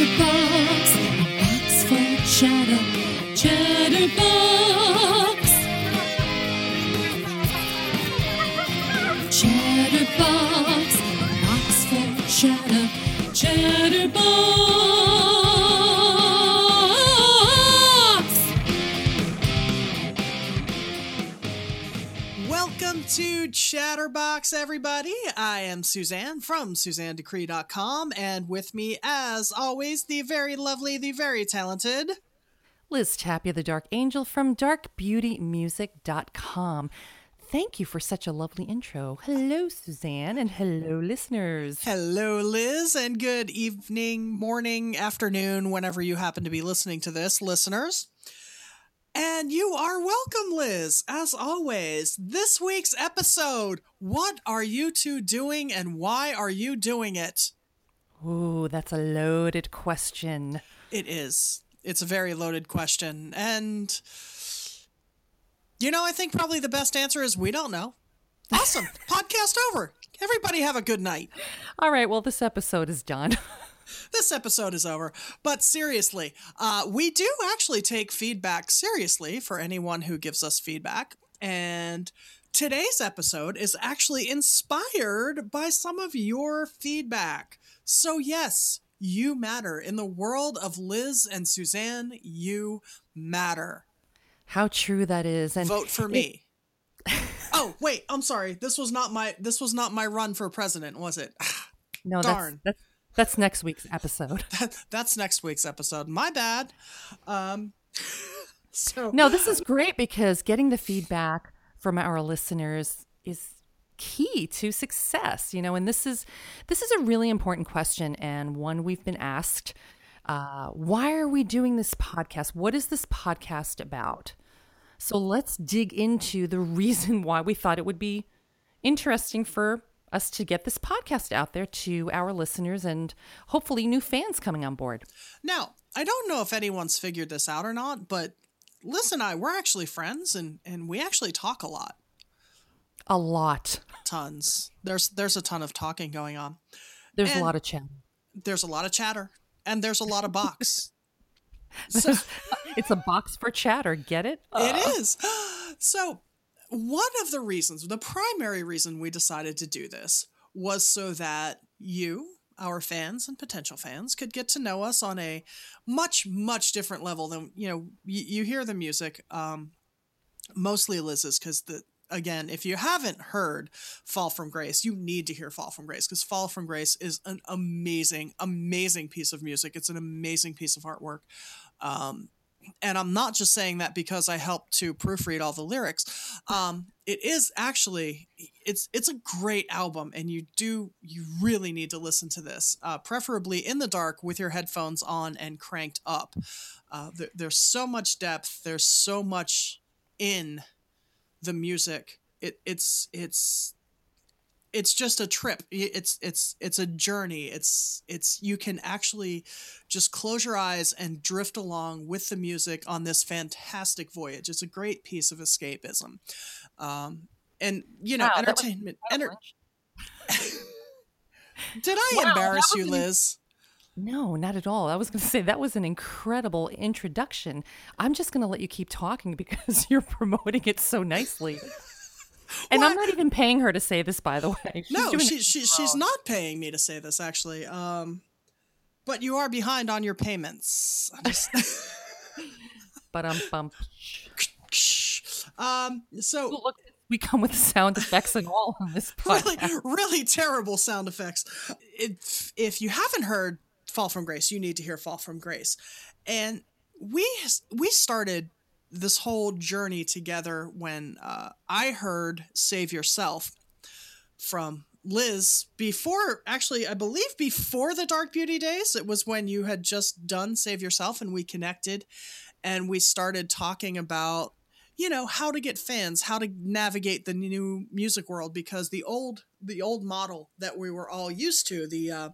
Chatterbox, a box full of. Chatterbox, everybody. I am Suzanne from SuzanneDecree.com, and with me, as always, the very lovely, the very talented. Liz Tapia, the Dark Angel from darkbeautymusic.com. Thank you for such a lovely intro. Hello, Suzanne, and hello, listeners. Hello, Liz, and good evening, morning, afternoon, whenever you happen to be listening to this, listeners. And you are welcome, Liz, as always. This week's episode What are you two doing and why are you doing it? Ooh, that's a loaded question. It is. It's a very loaded question. And, you know, I think probably the best answer is we don't know. Awesome. Podcast over. Everybody have a good night. All right, well, this episode is done. This episode is over. But seriously, uh, we do actually take feedback seriously for anyone who gives us feedback. And today's episode is actually inspired by some of your feedback. So, yes, you matter. In the world of Liz and Suzanne, you matter. How true that is. And Vote for me. oh, wait, I'm sorry. This was not my this was not my run for president, was it? no, darn. That's, that's, that's next week's episode. That, that's next week's episode. My bad. Um so No, this is great because getting the feedback from our listeners is key to success you know and this is this is a really important question and one we've been asked uh, why are we doing this podcast what is this podcast about so let's dig into the reason why we thought it would be interesting for us to get this podcast out there to our listeners and hopefully new fans coming on board Now, I don't know if anyone's figured this out or not, but Liz and I, we're actually friends and, and we actually talk a lot. a lot Tons. There's there's a ton of talking going on. there's And- a lot of chat There's a lot of chatter and there's a lot of box. so uh, it's a box for chatter get it it uh. is. So one of the reasons, the primary reason we decided to do this was so that you, our fans and potential fans, could get to know us on a much, much different level than, you know, you, you hear the music, um, mostly Liz's, because the, again, if you haven't heard Fall from Grace, you need to hear Fall from Grace because Fall from Grace is an amazing, amazing piece of music. It's an amazing piece of artwork. Um, and I'm not just saying that because I helped to proofread all the lyrics. Um, it is actually it's it's a great album, and you do you really need to listen to this, uh, preferably in the dark with your headphones on and cranked up. Uh, there, there's so much depth. There's so much in the music. It it's it's it's just a trip it's it's it's a journey it's it's you can actually just close your eyes and drift along with the music on this fantastic voyage it's a great piece of escapism um and you know Wow, entertainment enter- did i Wow, embarrass you an- liz No, not at all. I was going to say that was an incredible introduction. I'm just going to let you keep talking because you're promoting it so nicely. And I'm not even paying her to say this, by the way. She's no she, she, she's not paying me to say this actually um but you are behind on your payments But I'm um, bump. um so Look, we come with sound effects and all on this really, really terrible sound effects. If, if you haven't heard Fall from Grace, you need to hear Fall from Grace. And we we started this whole journey together when uh, I heard Save Yourself from Liz before, actually, I believe before the Dark Beauty days. It was when you had just done Save Yourself and we connected and we started talking about you know how to get fans how to navigate the new music world because the old the old model that we were all used to the uh,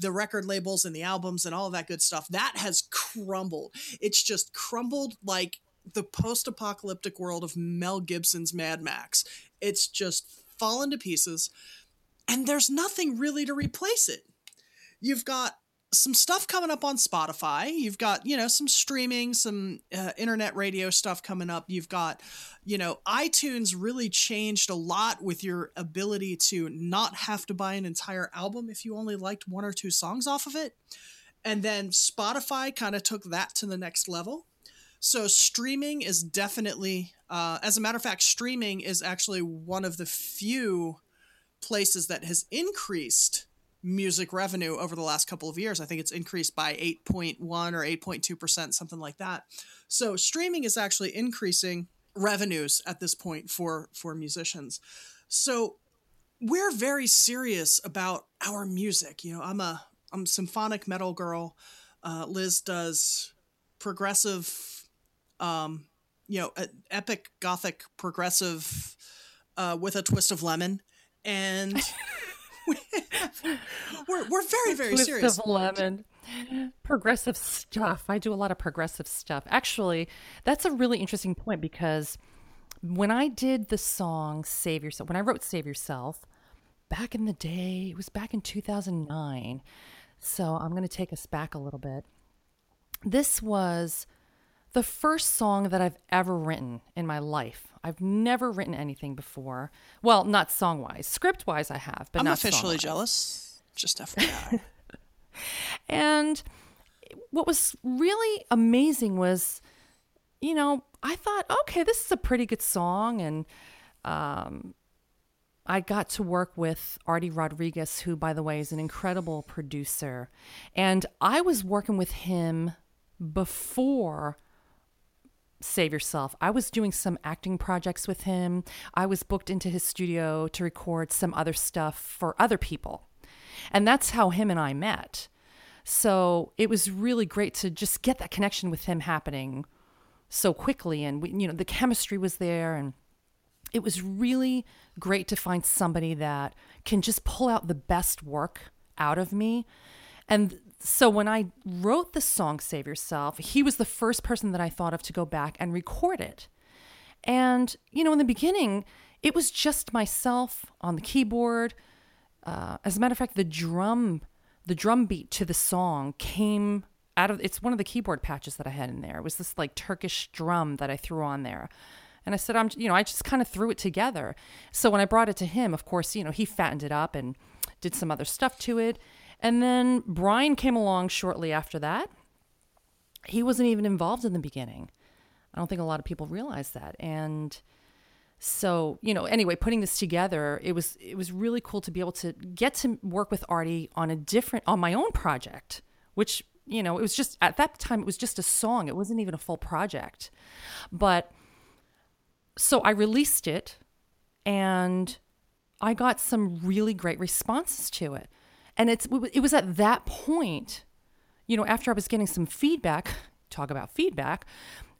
the record labels and the albums and all that good stuff that has crumbled it's just crumbled like the post-apocalyptic world of mel gibson's mad max it's just fallen to pieces and there's nothing really to replace it you've got some stuff coming up on Spotify. You've got, you know, some streaming, some uh, internet radio stuff coming up. You've got, you know, iTunes really changed a lot with your ability to not have to buy an entire album if you only liked one or two songs off of it. And then Spotify kind of took that to the next level. So streaming is definitely, uh, as a matter of fact, streaming is actually one of the few places that has increased music revenue over the last couple of years. I think it's increased by 8.1 or 8.2%, something like that. So streaming is actually increasing revenues at this point for for musicians. So we're very serious about our music. You know, I'm a I'm a symphonic metal girl. Uh, Liz does progressive, um, you know, epic gothic progressive uh, with a twist of lemon, and we're we're very very serious. Twist serious. of lemon. Progressive stuff. I do a lot of progressive stuff. Actually, that's a really interesting point because when I did the song Save Yourself, when I wrote Save Yourself back in the day, it was back in 2009. So I'm going to take us back a little bit. This was the first song that I've ever written in my life. I've never written anything before. Well, not song wise. Script wise, I have, but I'm not officially song-wise. jealous. Just FYI. And what was really amazing was, you know, I thought, okay, this is a pretty good song. And um, I got to work with Artie Rodriguez, who, by the way, is an incredible producer. And I was working with him before Save Yourself. I was doing some acting projects with him. I was booked into his studio to record some other stuff for other people. And that's how him and I met. So it was really great to just get that connection with him happening so quickly. And, we, you know, the chemistry was there. And it was really great to find somebody that can just pull out the best work out of me. And so when I wrote the song Save Yourself, he was the first person that I thought of to go back and record it. And, you know, in the beginning, it was just myself on the keyboard. Uh, as a matter of fact, the drum, the drum beat to the song came out of it's one of the keyboard patches that I had in there. It was this like Turkish drum that I threw on there. And I said, I'm, you know, I just kind of threw it together. So when I brought it to him, of course, you know, he fattened it up and did some other stuff to it. And then Brian came along shortly after that. He wasn't even involved in the beginning. I don't think a lot of people realize that. And so, you know, anyway, putting this together, it was it was really cool to be able to get to work with Artie on a different on my own project, which, you know, it was just at that time it was just a song. It wasn't even a full project. But so I released it and I got some really great responses to it. And it's it was at that point, you know, after I was getting some feedback, talk about feedback,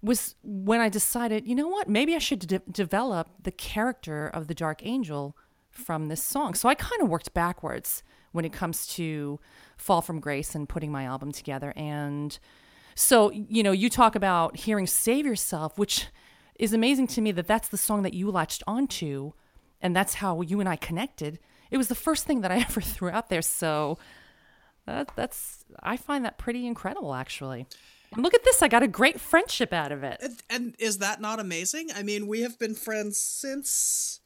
was when I decided, you know what, maybe I should de- develop the character of the Dark Angel from this song. So I kind of worked backwards when it comes to Fall from Grace and putting my album together. And so, you know, you talk about hearing Save Yourself, which is amazing to me that that's the song that you latched onto and that's how you and I connected. It was the first thing that I ever threw out there. So that, that's, I find that pretty incredible, actually. And look at this. I got a great friendship out of it. And, and is that not amazing? I mean, we have been friends since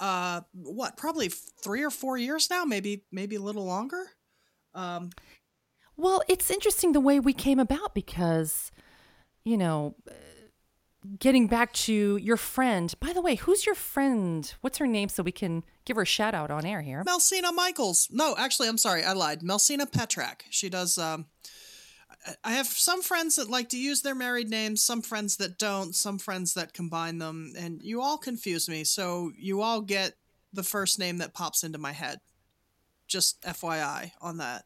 uh what, probably 3 or 4 years now, maybe maybe a little longer. Um Well, it's interesting the way we came about because, you know, getting back to your friend. By the way, who's your friend? What's her name so we can give her a shout out on air here? Melsina Michaels. No, actually, I'm sorry, I lied. Melsina Petrak. She does. Um, I- have some friends that like to use their married names, some friends that don't, some friends that combine them, and you all confuse me. So you all get the first name that pops into my head. Just FYI on that.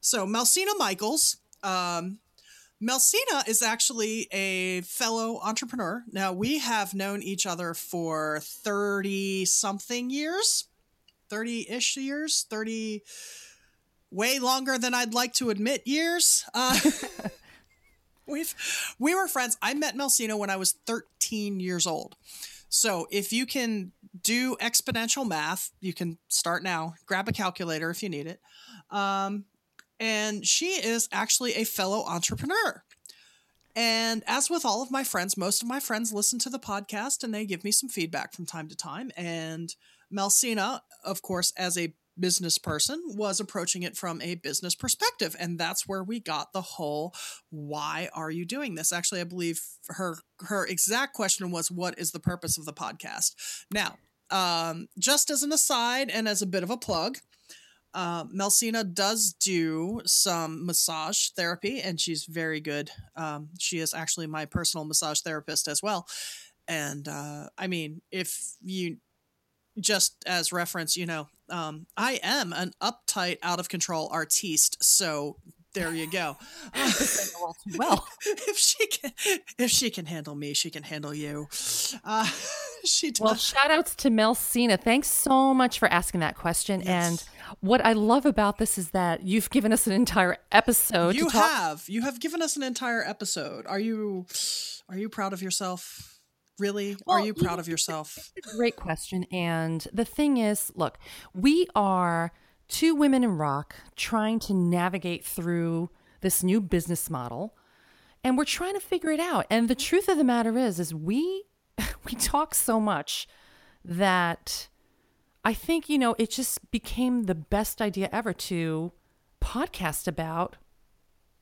So Melsina Michaels. Um, Melsina is actually a fellow entrepreneur. Now, we have known each other for 30 something years, 30 ish years, 30, way longer than I'd like to admit years. Uh, we've, we were friends. I met Melsina when I was 13 years old. So if you can do exponential math, you can start now. Grab a calculator if you need it. Um, and she is actually a fellow entrepreneur. And as with all of my friends, most of my friends listen to the podcast and they give me some feedback from time to time. And Melsina, of course, as a business person, was approaching it from a business perspective. And that's where we got the whole why are you doing this? Actually, I believe her her exact question was, What is the purpose of the podcast? Now, um, just as an aside and as a bit of a plug, uh, Melsina does do some massage therapy, and she's very good. Um, she is actually my personal massage therapist as well. And uh, I mean, if you just as reference, you know, um, I am an uptight, out of control artiste. So there you go. well, if she can, if she can handle me, she can handle you. Uh, she does. well, shout outs to Melsina. Thanks so much for asking that question. Yes. And what I love about this is that you've given us an entire episode you to talk have you have given us an entire episode. Are you are you proud of yourself? Really? are Well, you you proud know, of yourself? Great question. And the thing is, look, we are two women in rock trying to navigate through this new business model and we're trying to figure it out. And the truth of the matter is is we we talk so much that I think, you know, it just became the best idea ever to podcast about,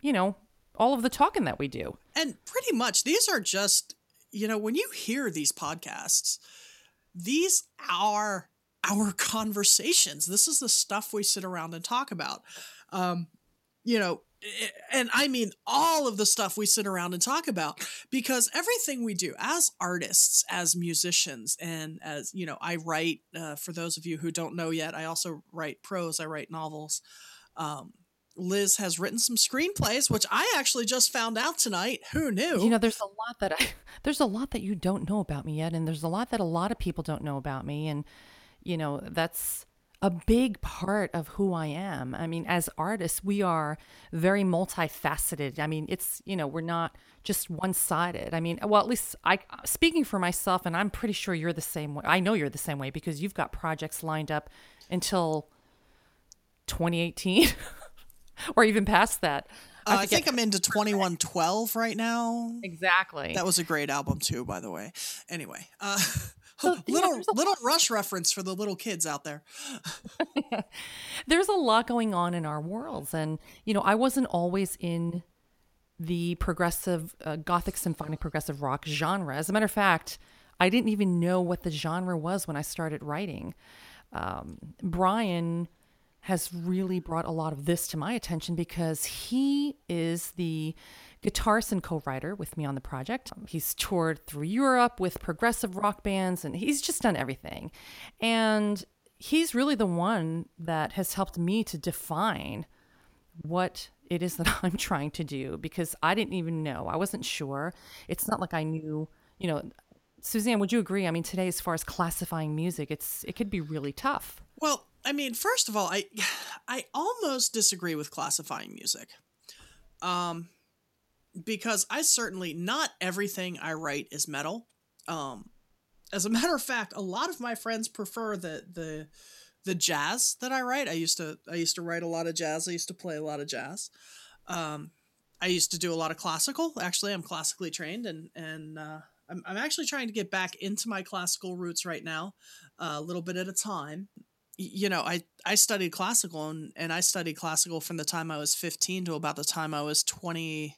you know, all of the talking that we do. And pretty much these are just, you know, when you hear these podcasts, these are our conversations. This is the stuff we sit around and talk about. Um, you know, and I mean all of the stuff we sit around and talk about because everything we do as artists, as musicians, and as, you know, I write, uh, for those of you who don't know yet, I also write prose, I write novels. Um, Liz has written some screenplays, which I actually just found out tonight. Who knew? You know, there's a lot that I there's a lot that you don't know about me yet, and there's a lot that a lot of people don't know about me, and you know that's a big part of who I am. I mean, as artists, we are very multifaceted. I mean, it's you know we're not just one sided. I mean, well, at least I speaking for myself, and I'm pretty sure you're the same way. I know you're the same way because you've got projects lined up until 2018 or even past that. Uh, I forget- think I'm into 2112 right now. exactly. That was a great album too, by the way. Anyway, uh, So, little a little Rush reference for the little kids out there. there's a lot going on in our worlds and you know i wasn't always in the progressive uh, gothic symphonic progressive rock genre as a matter of fact i didn't even know what the genre was when i started writing um, brian has really brought a lot of this to my attention because he is the guitarist and co-writer with me on the project. He's toured through Europe with progressive rock bands and he's just done everything. And he's really the one that has helped me to define what it is that I'm trying to do because I didn't even know. I wasn't sure. It's not like I knew, you know, Suzanne, would you agree? I mean, today as far as classifying music, it's it could be really tough. Well, I mean, first of all, I I almost disagree with classifying music. Um because I certainly not everything I write is metal. Um as a matter of fact, a lot of my friends prefer the the the jazz that I write. I used to I used to write a lot of jazz. I used to play a lot of jazz. Um I used to do a lot of classical. Actually, I'm classically trained and and uh I'm, I'm actually trying to get back into my classical roots right now, uh, a little bit at a time you know, I, I studied classical and, and I studied classical from the time I was 15 to about the time I was 20.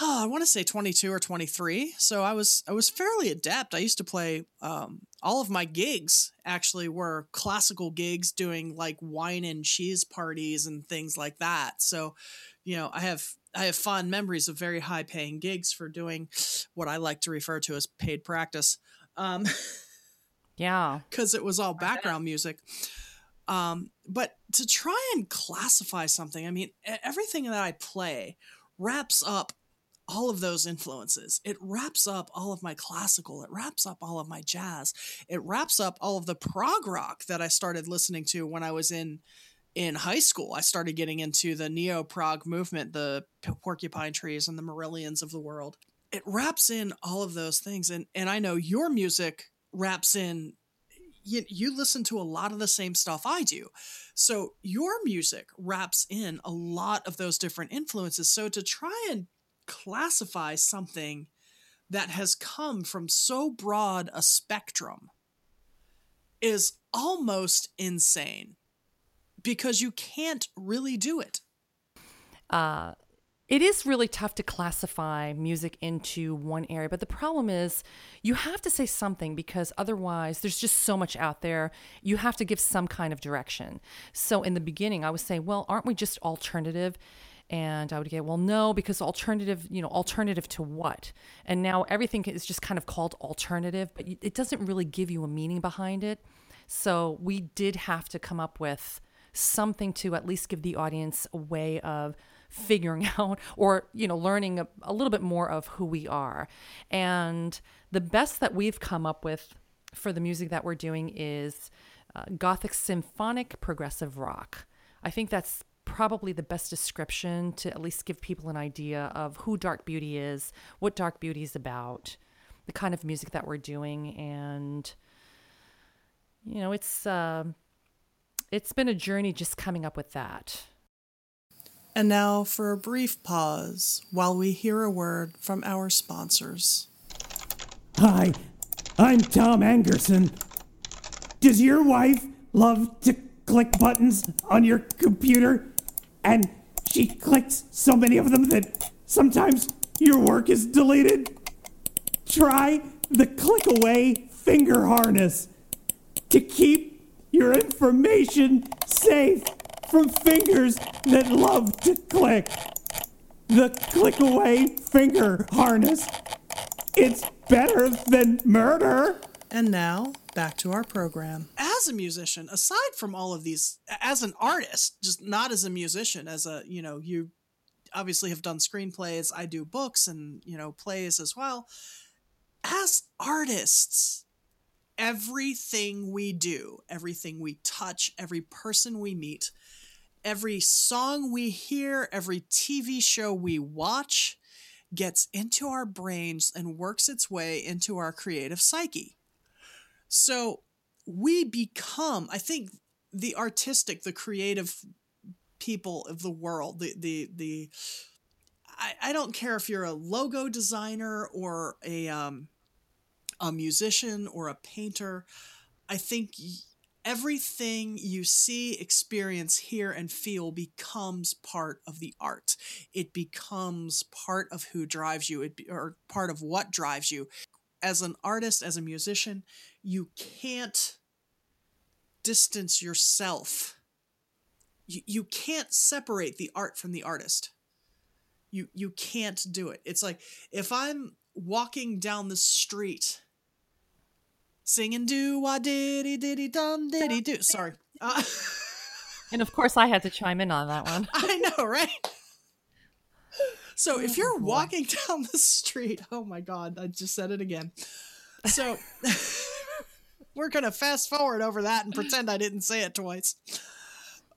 Oh, I want to say 22 or 23. So I was I was fairly adept. I used to play um, all of my gigs actually were classical gigs doing like wine and cheese parties and things like that. So, you know, I have I have fond memories of very high paying gigs for doing what I like to refer to as paid practice. Um, Yeah. because it was all background music. Um, but to try and classify something, I mean, everything that I play wraps up all of those influences. It wraps up all of my classical. It wraps up all of my jazz. It wraps up all of the prog rock that I started listening to when I was in in high school. I started getting into the neo prog movement, the Porcupine Trees and the Marillions of the world. It wraps in all of those things, and and I know your music wraps in you, you listen to a lot of the same stuff I do. So your music wraps in a lot of those different influences. So to try and classify something that has come from so broad a spectrum is almost insane because you can't really do it. Uh, it is really tough to classify music into one area, but the problem is you have to say something because otherwise there's just so much out there. You have to give some kind of direction. So in the beginning, I was saying, well, aren't we just alternative? And I would get, well, no, because alternative, you know, alternative to what? And now everything is just kind of called alternative, but it doesn't really give you a meaning behind it. So we did have to come up with something to at least give the audience a way of figuring out or you know learning a, a, little bit more of who we are and the best that we've come up with for the music that we're doing is uh, gothic symphonic progressive rock i think that's probably the best description to at least give people an idea of who dark beauty is what dark beauty is about the kind of music that we're doing and you know it's uh, it's been a journey just coming up with that and now for a brief pause while we hear a word from our sponsors. Hi, I'm Tom Angerson. Does your wife love to click buttons on your computer? And she clicks so many of them that sometimes your work is deleted? Try the click away finger harness to keep your information safe from fingers that love to click. The click away finger harness. It's better than murder. And now, back to our program. As a musician, aside from all of these, as an artist, just not as a musician, as a, you know, you obviously have done screenplays, I do books and, you know, plays as well. As artists, everything we do, everything we touch, every person we meet, every song we hear, every TV show we watch gets into our brains and works its way into our creative psyche. So we become, I think, the artistic, the creative people of the world, the, the, the, I, I don't care if you're a logo designer or a, um, a musician or a painter. I think everything you see, experience, hear, and feel becomes part of the art. It becomes part of who drives you, it be, or part of what drives you. As an artist, as a musician, you can't distance yourself. You, you can't separate the art from the artist. You, you can't do it. It's like if I'm walking down the street singing do wah diddy diddy dum diddy do. Sorry. Uh, and of course, I had to chime in on that one. I know, right? So if you're walking down the street, oh my God, I just said it again. So we're going to fast forward over that and pretend I didn't say it twice.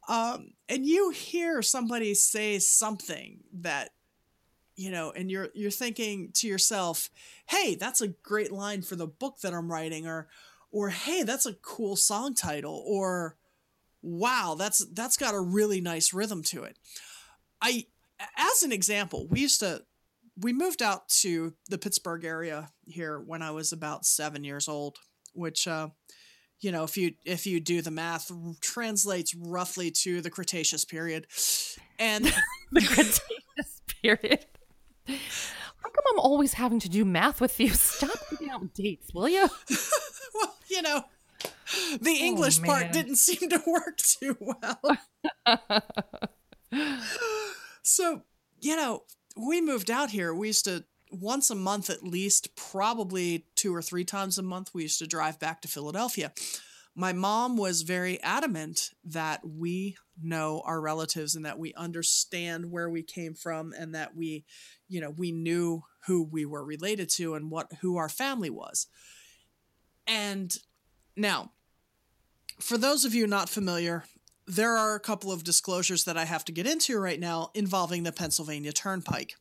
Um, and you hear somebody say something that you know and you're you're thinking to yourself hey that's a great line for the book that i'm writing or or hey that's a cool song title or wow that's that's got a really nice rhythm to it i as an example we used to we moved out to the pittsburgh area here when i was about seven years old which uh you know if you if you do the math translates roughly to the cretaceous period and the cretaceous period how come I'm always having to do math with you? Stop giving out dates, will you? well, you know, the oh, English oh, part didn't seem to work too well. so, you know, we moved out here. We used to once a month at least, probably two or three times a month, we used to drive back to Philadelphia. My mom was very adamant that we know our relatives and that we understand where we came from and that we you know, we knew who we were related to and what who our family was. And now, for those of you not familiar, there are a couple of disclosures that I have to get into right now involving the Pennsylvania Turnpike.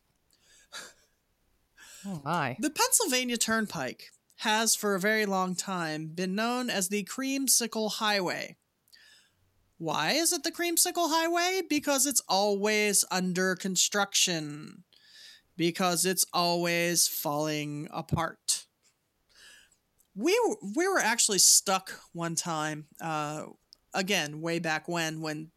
Oh my. The Pennsylvania Turnpike has for a very long time been known as the Creamsicle Highway. Why is it the Creamsicle Highway? Because it's always under construction. Because it's always falling apart. We were, we were actually stuck one time, uh, again, way back when, when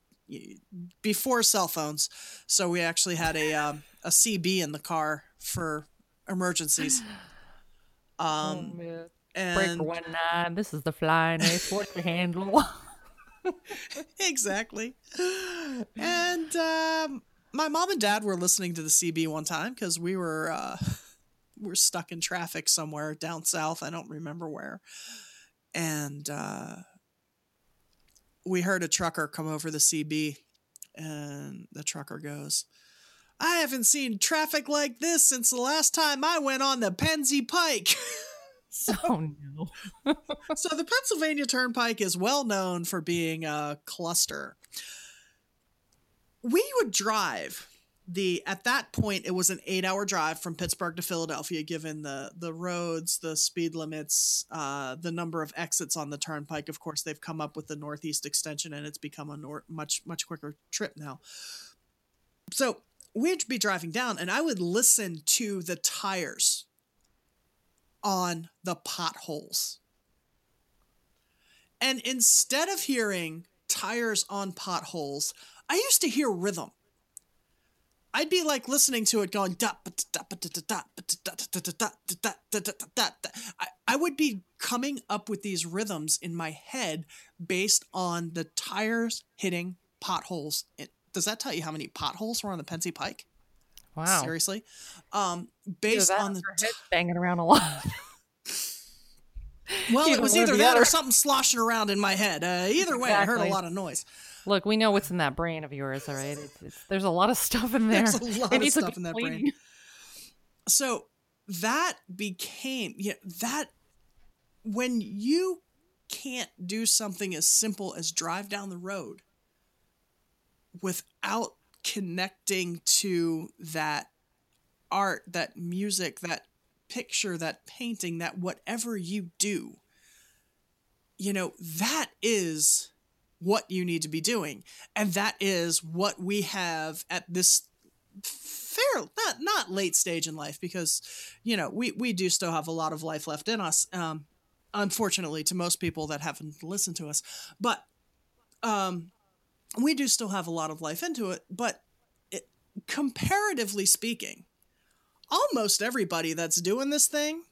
before cell phones. So we actually had a um, a CB in the car for emergencies. Um, Break and for one nine. This is the flying ace. What's your handle? exactly. And um, my mom and dad were listening to the CB one time because we were uh, we were stuck in traffic somewhere down south. I don't remember where. And uh, we heard a trucker come over the CB, and the trucker goes, "I haven't seen traffic like this since the last time I went on the Pennsy Pike." oh no. so the Pennsylvania Turnpike is well known for being a cluster. We would drive the at that point it was an eight hour drive from Pittsburgh to Philadelphia, given the the roads, the speed limits, uh, the number of exits on the turnpike. Of course, they've come up with the northeast extension, and it's become a nor- much much quicker trip now. So we'd be driving down, and I would listen to the tires on the potholes. And instead of hearing tires on potholes, I used to hear rhythm. I'd be like listening to it going da da da da da da I would be coming up with these rhythms in my head based on the tires hitting potholes. Does that tell you how many potholes were on the Pennsy Pike? Wow. Seriously? Um based on the t- banging around a lot. well, it was either that or something sloshing around in my head. Uh, either way, I heard a lot of noise. Look, we know what's in that brain of yours, all right? It's, it's, there's a lot of stuff in there. There's a lot It of stuff in that brain. so that became yeah that when you can't do something as simple as drive down the road without connecting to that art that music that picture that painting that whatever you do you know that is what you need to be doing. And that is what we have at this fair not not late stage in life because you know we we do still have a lot of life left in us um unfortunately to most people that haven't listened to us. But um we do still have a lot of life into it but it, comparatively speaking almost everybody that's doing this thing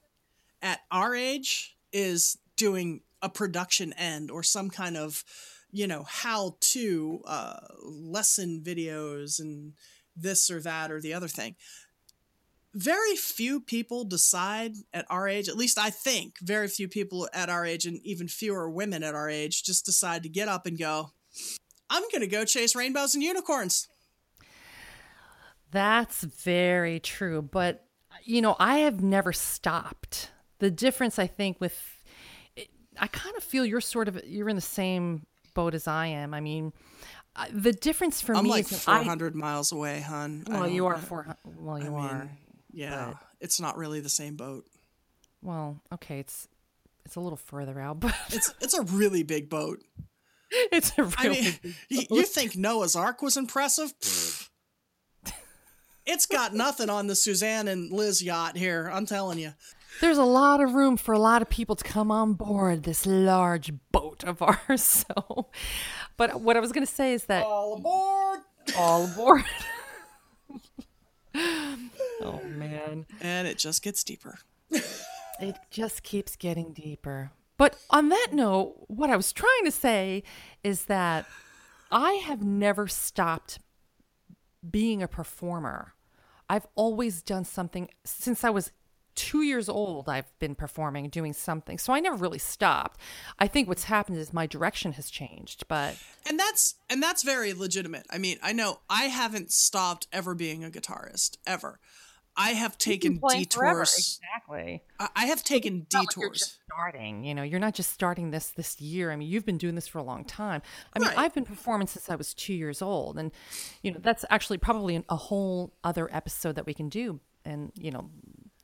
at our age is doing a production end or some kind of you know how to uh, lesson videos and this or that or the other thing very few people decide at our age at least i think very few people at our age and even fewer women at our age just decide to get up and go i'm going to go chase rainbows and unicorns That's very true. But, you know, I have never stopped. The difference, I think, with I kind of feel you're sort of you're in the same boat as I am. I mean, uh, the difference for i'm me like is that I- 400 miles away hun I well, you are four. Well, you I are. mean, yeah it's not really the same boat Well, okay, it's it's a little further out, but it's it's a really big boat it's a really I mean, you think Noah's Ark was impressive? It's got nothing on the Suzanne and Liz yacht here. I'm telling you. There's a lot of room for a lot of people to come on board this large boat of ours. So, but what I was going to say is that All aboard! all aboard. oh man, And it just gets deeper. it just keeps getting deeper. But on that note, what I was trying to say is that I have never stopped being a performer. I've always done something since I was two years old. I've been performing, doing something. So I never really stopped. I think what's happened is my direction has changed, but And that's and that's very legitimate. I mean, I know I haven't stopped ever being a guitarist ever. I have taken detours. Exactly. I I have taken not like you're detours. just starting, you know, you're not just starting this this year. I mean, you've been doing this for a long time. I mean, Right. I've been performing since I was two years old, and you know, that's actually probably an, a whole other episode that we can do, and you know,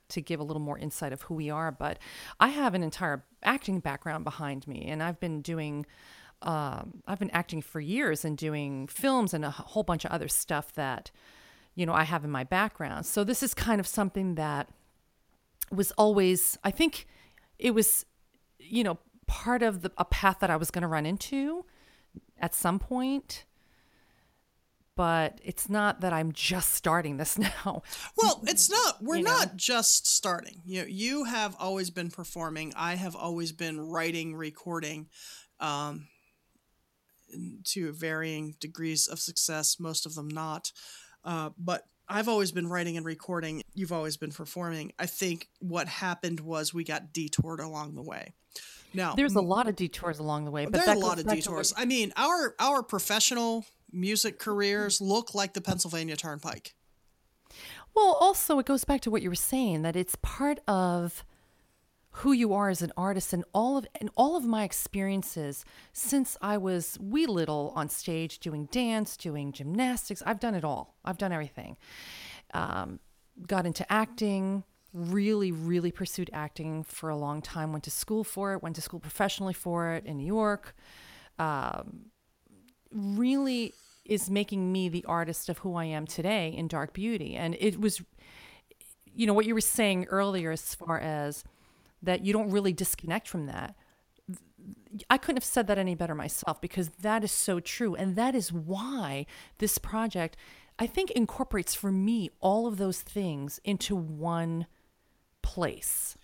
to give a little more insight of who we are. But I have an entire acting background behind me, and I've been doing. Um, I've been acting for years and doing films and a whole bunch of other stuff that, you know, I have in my background. So this is kind of something that was always, I think, it was, you know, part of the, a path that I was going to run into at some point but it's not that I'm just starting this now. Well, it's not. We're not just starting. You you have always been performing. I have always been writing, recording, um, to varying degrees of success. Most of them not, uh, but I've always been writing and recording. You've always been performing. I think what happened was we got detoured along the way. Now there's a lot of detours along the way, but there are a lot of detours. I mean, our our professional music careers look like the Pennsylvania Turnpike. Well, also it goes back to what you were saying that it's part of who you are as an artist and all of and all of my experiences since I was wee little on stage doing dance, doing gymnastics. I've done it all. I've done everything. Um, got into acting. Really, really pursued acting for a long time. Went to school for it. Went to school professionally for it in New York. Um, really is making me the artist of who I am today in Dark Beauty. And it was, you know, what you were saying earlier as far as that you don't really disconnect from that. I couldn't have said that any better myself because that is so true. And that is why this project, I think, incorporates for me all of those things into one place.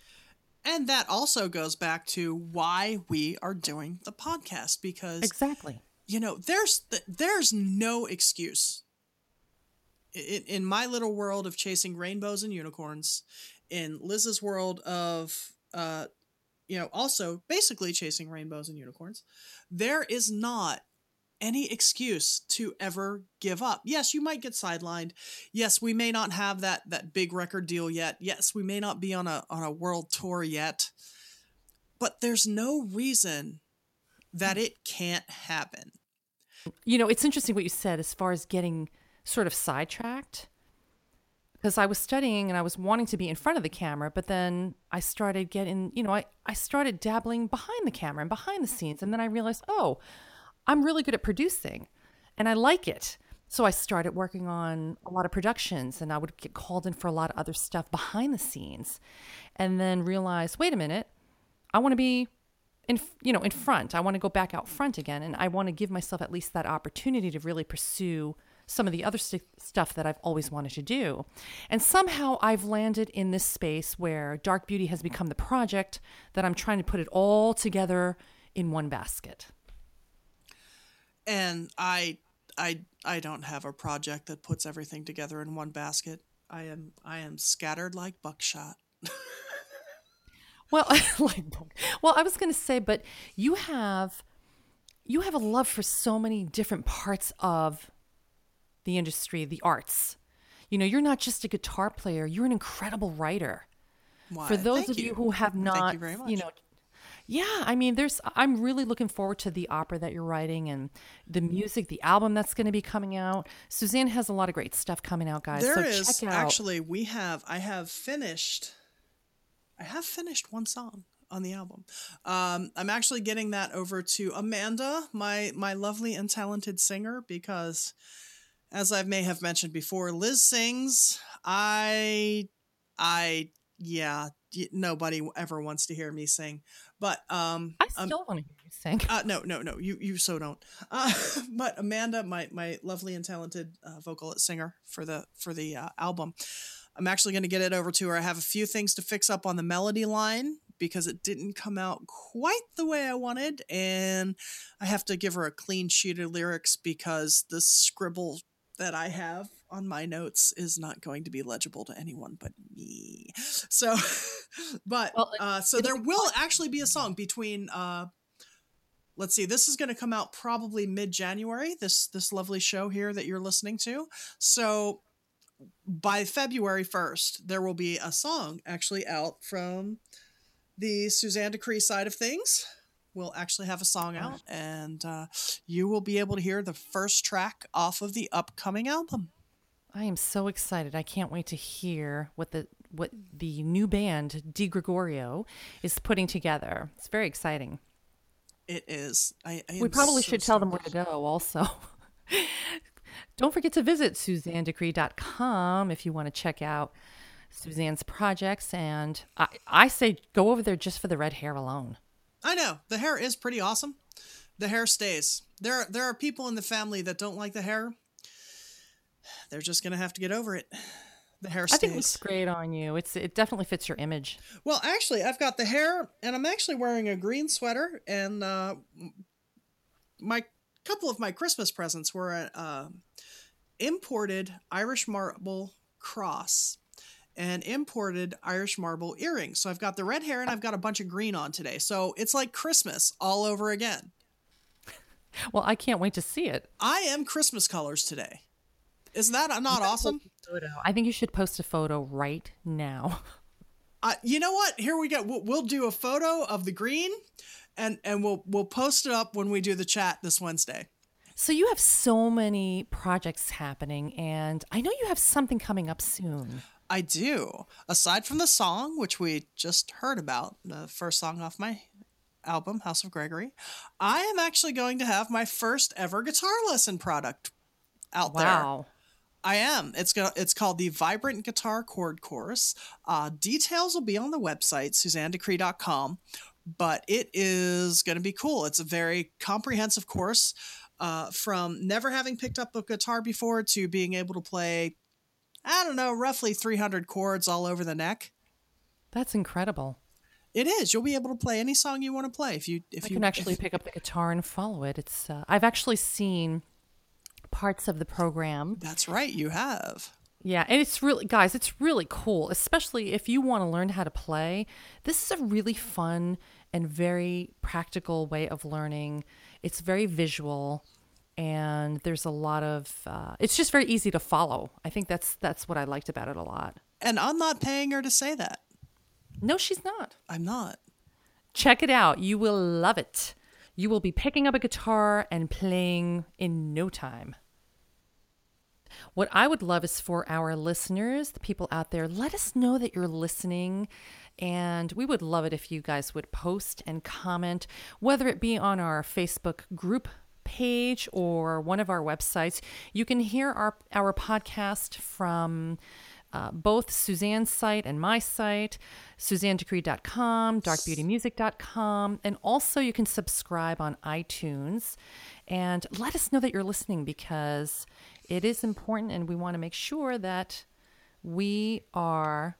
And that also goes back to why we are doing the podcast because Exactly. You know there's there's no excuse in, in my little world of chasing rainbows and unicorns in liz's world of uh you know also basically chasing rainbows and unicorns there is not any excuse to ever give up. Yes you might get sidelined. Yes we may not have that that big record deal yet. Yes we may not be on a on a world tour yet. But there's no reason that it can't happen You know, it's interesting what you said as far as getting sort of sidetracked. Because I was studying and I was wanting to be in front of the camera, but then I started getting, you know, I, I started dabbling behind the camera and behind the scenes. And then I realized, oh, I'm really good at producing and I like it. So I started working on a lot of productions and I would get called in for a lot of other stuff behind the scenes. And then realized, wait a minute, I want to be in you know in front i want to go back out front again and i want to give myself at least that opportunity to really pursue some of the other st- stuff that i've always wanted to do and somehow i've landed in this space where dark beauty has become the project that i'm trying to put it all together in one basket and I I I don't have a project that puts everything together in one basket. I am I am scattered like buckshot. Well, like, well, I was going to say, but you have, you have a love for so many different parts of the industry, the arts. You know, you're not just a guitar player; you're an incredible writer. Why, for those thank of you. who have not, Thank you very much. know, yeah, I mean, there's. I'm really looking forward to the opera that you're writing and the music, the album that's going to be coming out. Suzanne has a lot of great stuff coming out, guys. There so is check out. actually we have I have finished I have finished one song on the album. Um, I'm actually getting that over to Amanda, my my lovely and talented singer, because as I may have mentioned before, Liz sings. I I yeah, nobody ever wants to hear me sing. But um I um, still want to hear you sing. uh, no, no, no. You, you so don't. Uh, but Amanda, my my lovely and talented uh, vocalist singer for the for the uh, album, I'm actually going to get it over to her. I have a few things to fix up on the melody line because it didn't come out quite the way I wanted, and I have to give her a clean sheet of lyrics because the scribble that I have on my notes is not going to be legible to anyone but me. So, but Well, uh, so there will actually be a song between. Uh, let's see this is going to come out probably mid-january this this lovely show here that you're listening to so by february 1st there will be a song actually out from the suzanne decree side of things we'll actually have a song out and uh, you will be able to hear the first track off of the upcoming album I am so excited. I can't wait to hear what the what the new band Di Gregorio is putting together. It's very exciting. It is. I, I We probably so should tell them where to go also. Don't forget to visit suzannedecree.com if you want to check out Suzanne's projects. And I, I say go over there just for the red hair alone. I know the hair is pretty awesome. The hair stays. There, there are people in the family that don't like the hair. They're just gonna have to get over it. The hair stays. I think it looks great on you. It's It definitely fits your image. Well, actually, I've got the hair, and I'm actually wearing a green sweater. And uh, my couple of my Christmas presents were an uh, imported Irish marble cross and imported Irish marble earrings. So I've got the red hair, and I've got a bunch of green on today. So it's like Christmas all over again. Well, I can't wait to see it. I am Christmas colors today. Isn't that not awesome? I think you should post a photo right now. Uh, you know what? Here we go. We'll, we'll do a photo of the green, and and we'll we'll post it up when we do the chat this Wednesday. So you have so many projects happening, and I know you have something coming up soon. I do. Aside from the song, which we just heard about, the first song off my album, House of Gregory, I am actually going to have my first ever guitar lesson product out there. Wow. I am. It's go- It's called the Vibrant Guitar Chord Course. Uh, details will be on the website, suzannedecree.com, but it is going to be cool. It's a very comprehensive course uh, from never having picked up a guitar before to being able to play, I don't know, roughly 300 chords all over the neck. That's incredible. It is. You'll be able to play any song you want to play if you if I you can actually if- pick up the guitar and follow it. It's uh, I've actually seen parts of the program. That's right. You have. Yeah, and it's really guys, it's really cool, especially if you want to learn how to play. This is a really fun and very practical way of learning. It's very visual and there's a lot of uh, it's just very easy to follow. I think that's that's what I liked about it a lot. And I'm not paying her to say that. No, she's not. I'm not. Check it out. You will love it. You will be picking up a guitar and playing in no time. What I would love is for our listeners, the people out there, let us know that you're listening. And we would love it if you guys would post and comment, whether it be on our Facebook group page or one of our websites. You can hear our, our podcast from uh, both Suzanne's site and my site, suzannedecree.com, darkbeautymusic.com, and also you can subscribe on iTunes and let us know that you're listening because it is important and we want to make sure that we are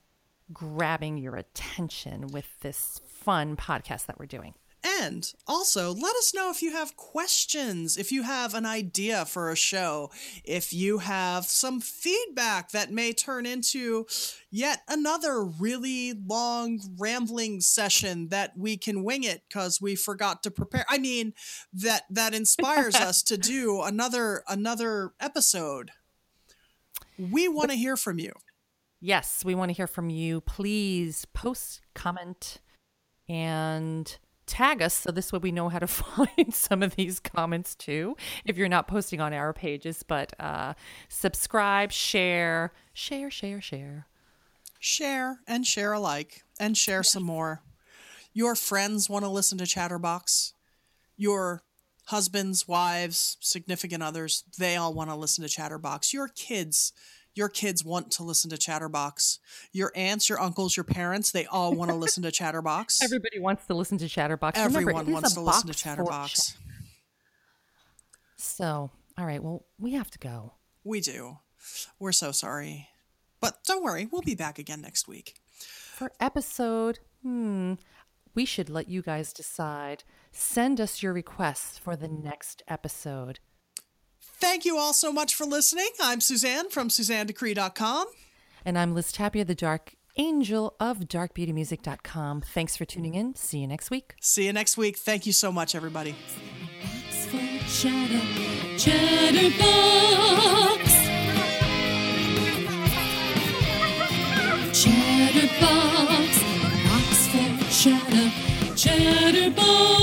grabbing your attention with this fun podcast that we're doing. And also, let us know if you have questions, if you have an idea for a show, if you have some feedback that may turn into yet another really long, rambling session that we can wing it because we forgot to prepare. I mean, that that inspires us to do another another episode. We want to hear from you. Yes, we want to hear from you. Please post, comment, and tag us so this way we know how to find some of these comments too if you're not posting on our pages but uh subscribe share share share share share and share alike and share some more. Your friends want to listen to Chatterbox. Your husbands, wives, significant others, they all want to listen to Chatterbox. Your kids, your kids want to listen to Chatterbox. Your aunts, your uncles, your parents, they all want to listen to Chatterbox. everybody wants to listen to chatterbox Everyone is wants to listen to Chatterbox. chat- so all right well we have to go We do. We're so sorry. But don't worry, we'll be back again next week. for episode hmm we should let you guys decide send us your requests for the next episode Thank you all so much for listening. I'm Suzanne from SuzanneDecree.com. And I'm Liz Tapia, the Dark Angel of darkbeautymusic.com. Thanks for tuning in. See you next week. See you next week. Thank you so much, everybody. Oxford Chatter, Chatterbox. Chatterbox, Oxford Chatter, Chatterbox.